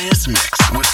Matthias Mix with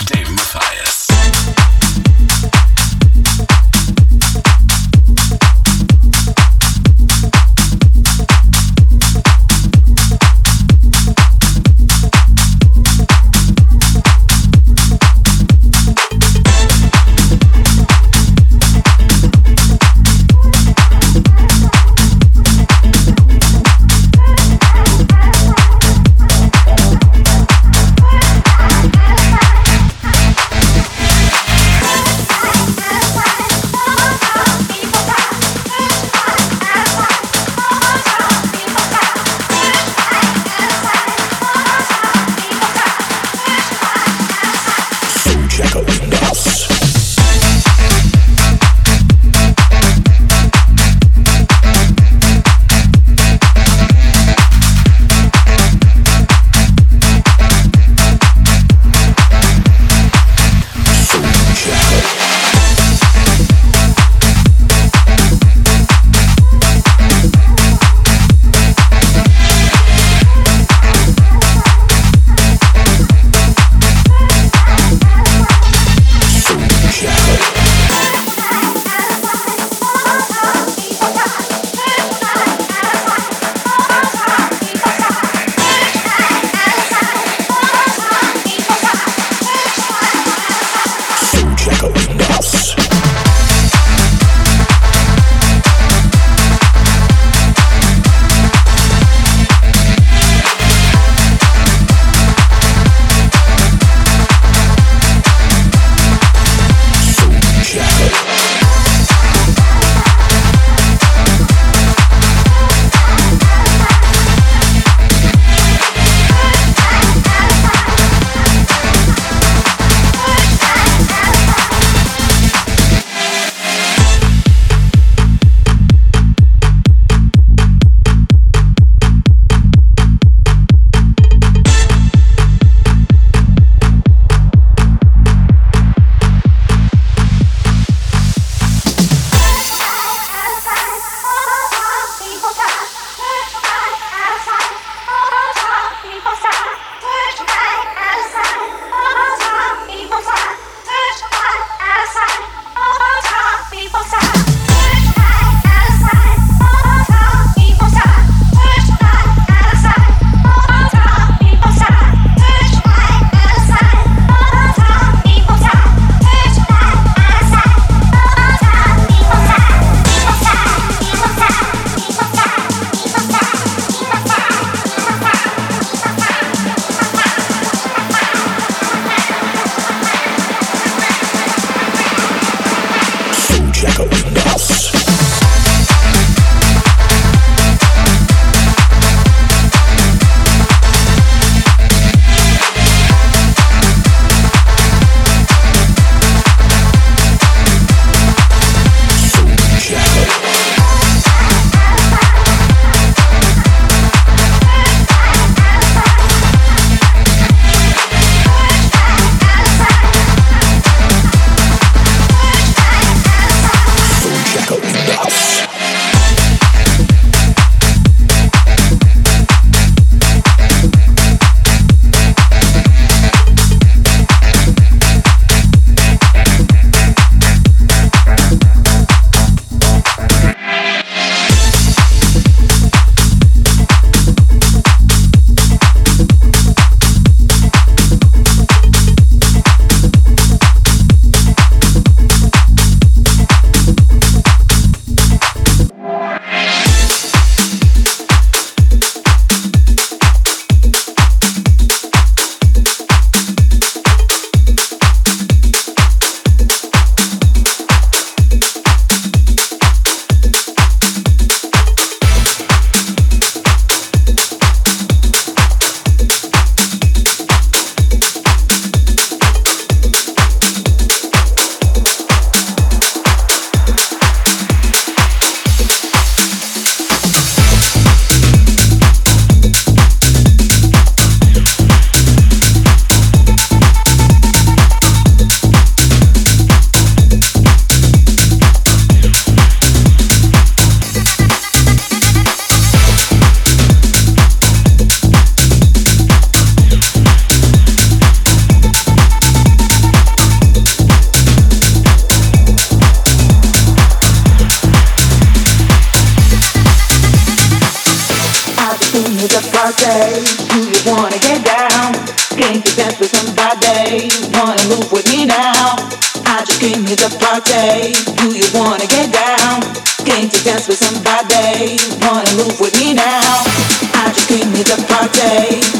somebody wanna move with me now? I just came here to party.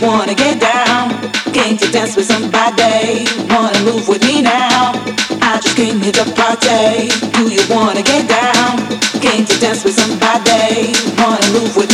Wanna get down? Came to dance with somebody. Wanna move with me now? I just came here to party. Do you wanna get down? Came to dance with somebody. Wanna move with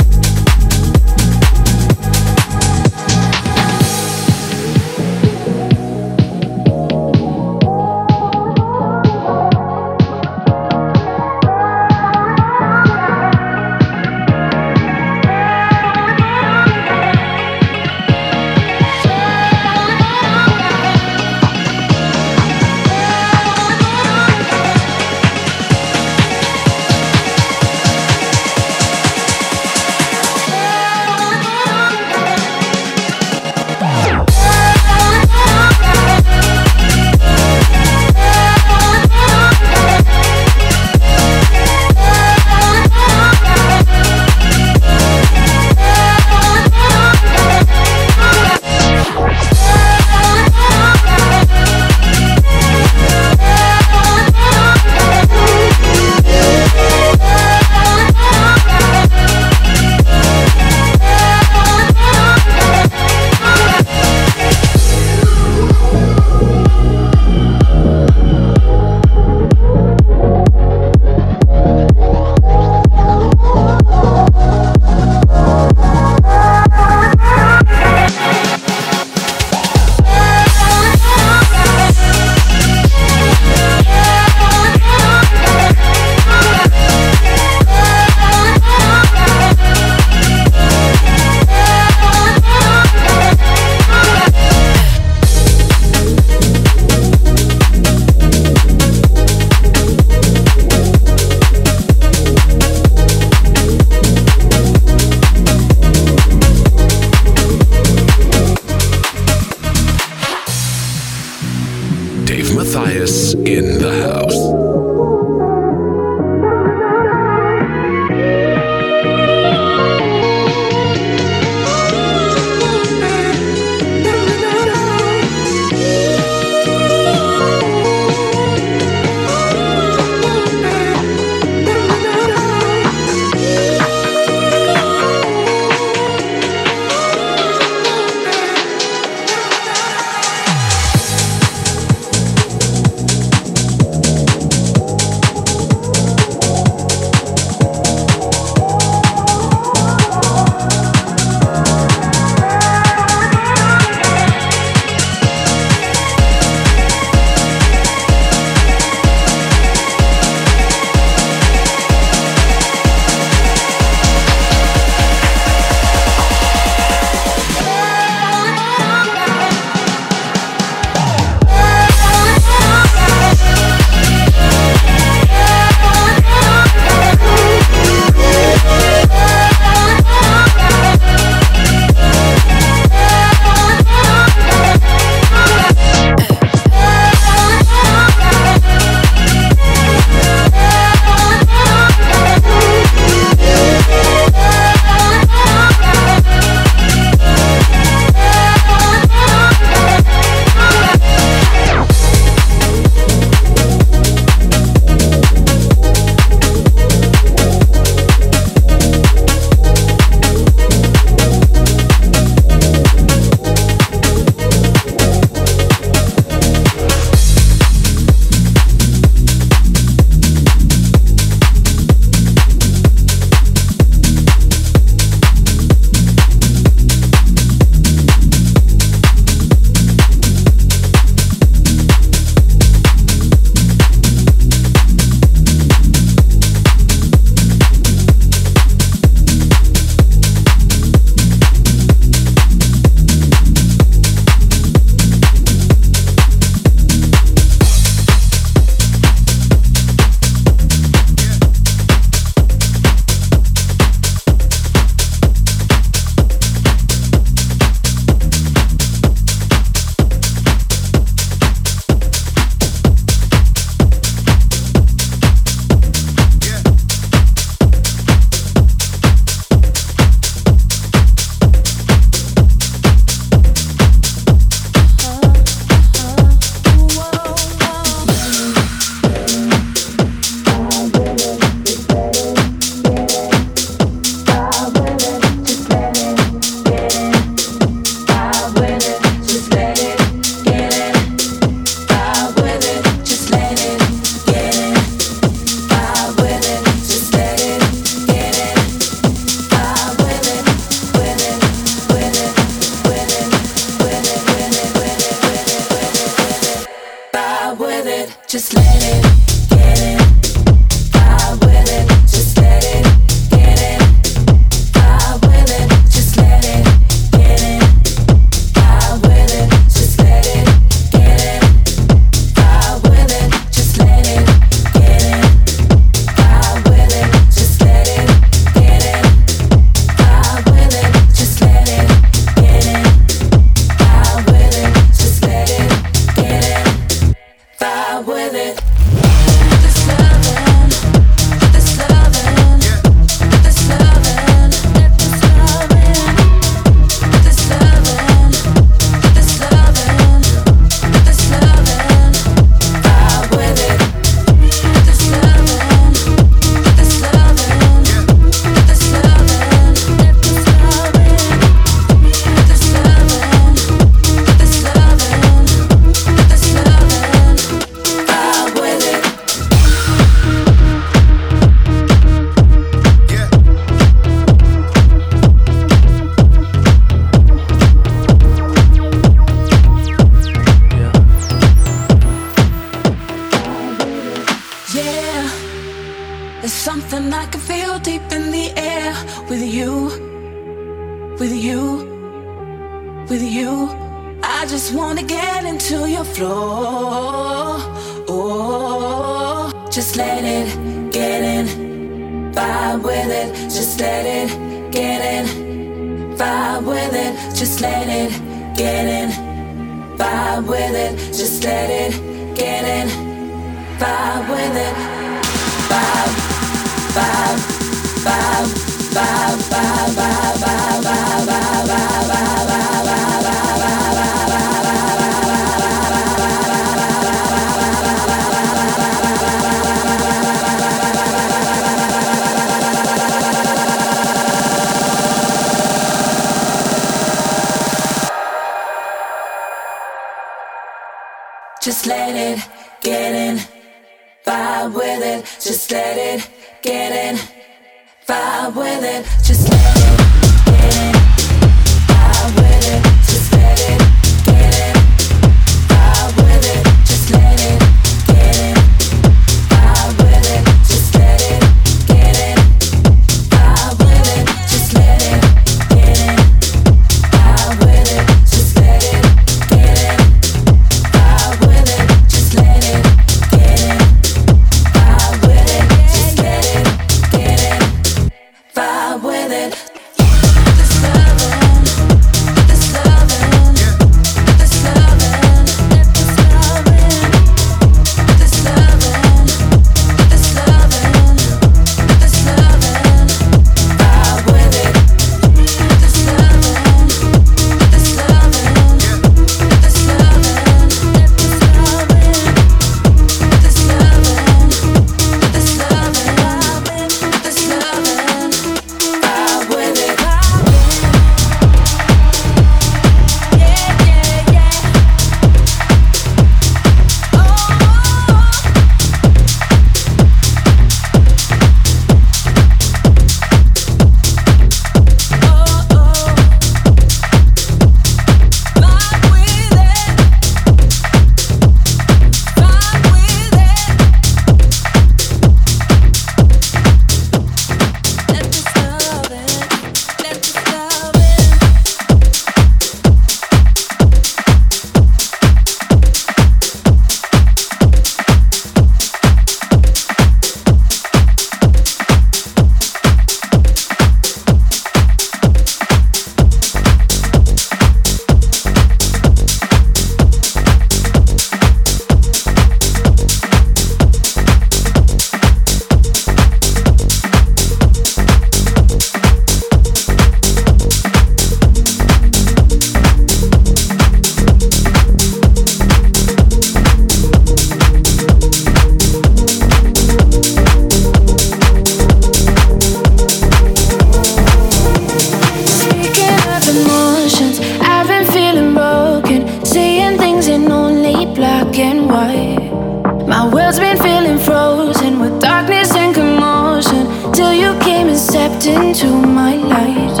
black and white. My world's been feeling frozen with darkness and commotion till you came and stepped into my light.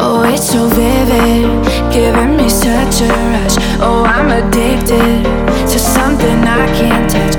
Oh, it's so vivid, giving me such a rush. Oh, I'm addicted to something I can't touch.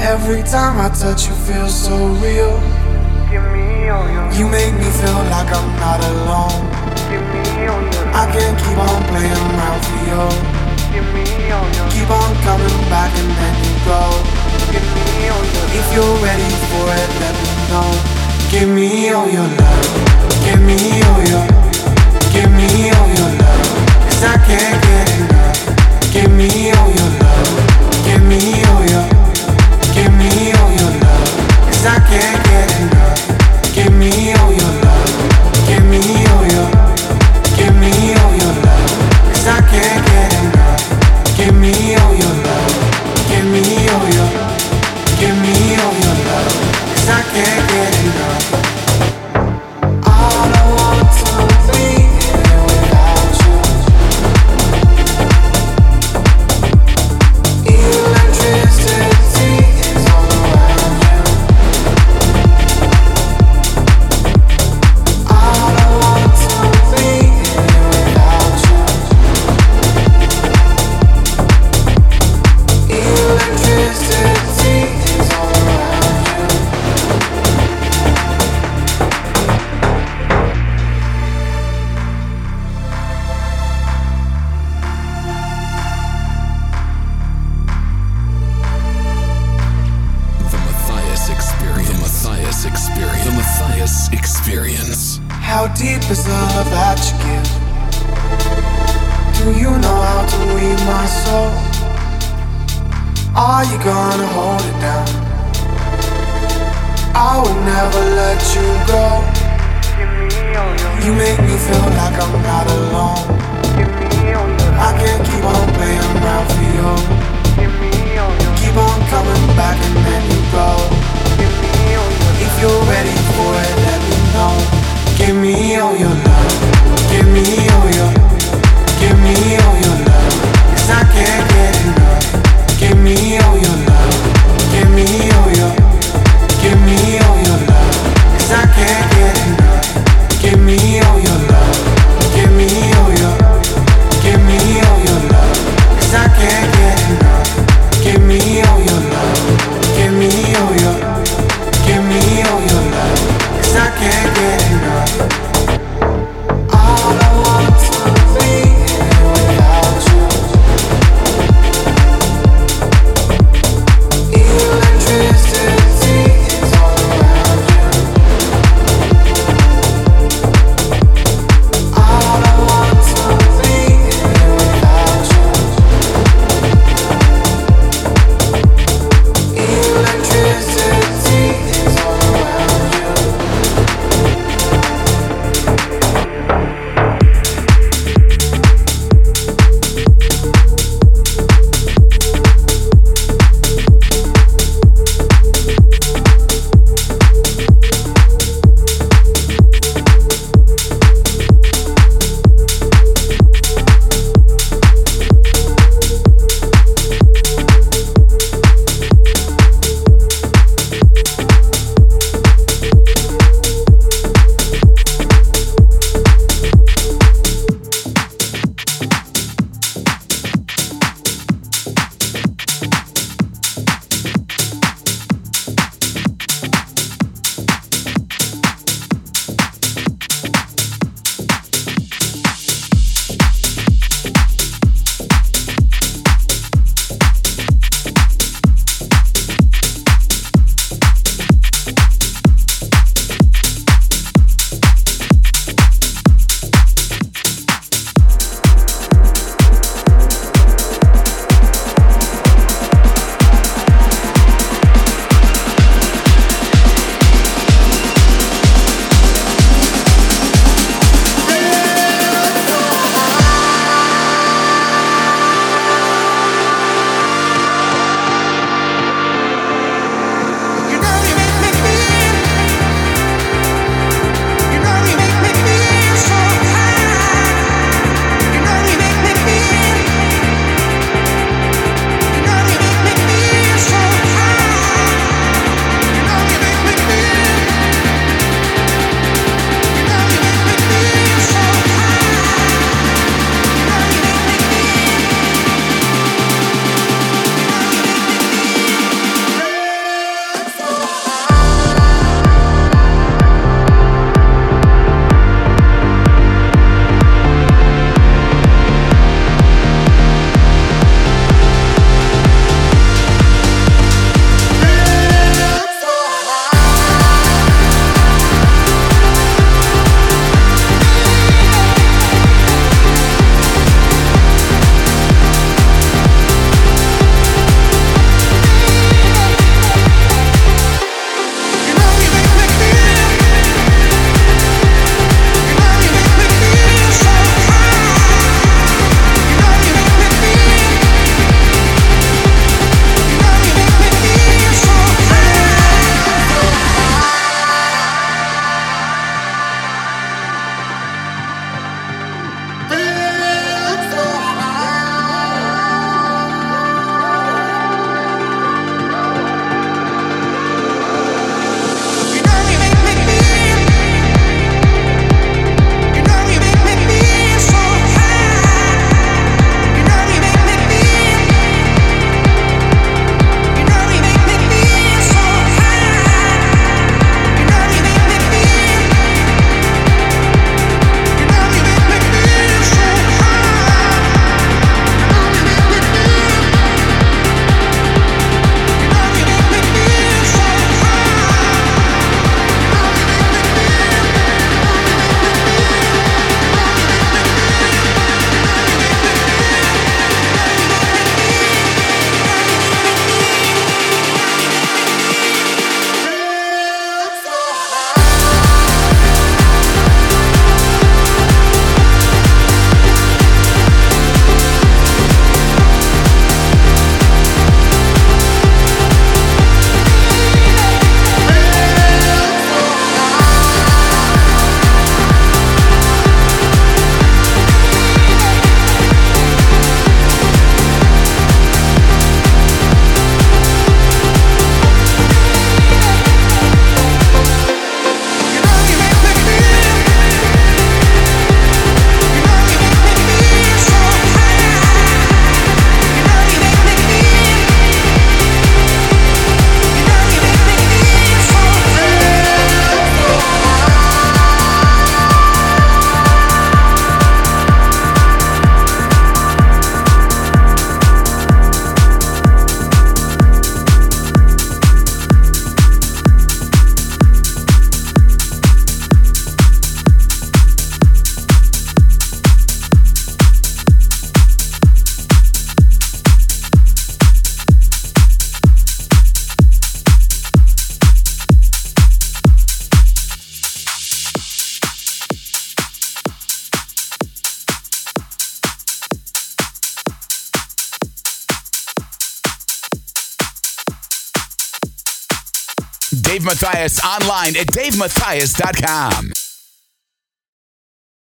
Every time I touch you feels so real. You make me feel like I'm not alone. I can't keep on playing around for you. Keep on coming back and then you go. If you're ready for it, let me know. Give me all your love. Give me all your. Give me all your love. Cause I can't get enough. Give me all your love. I can't Online at davematthias.com.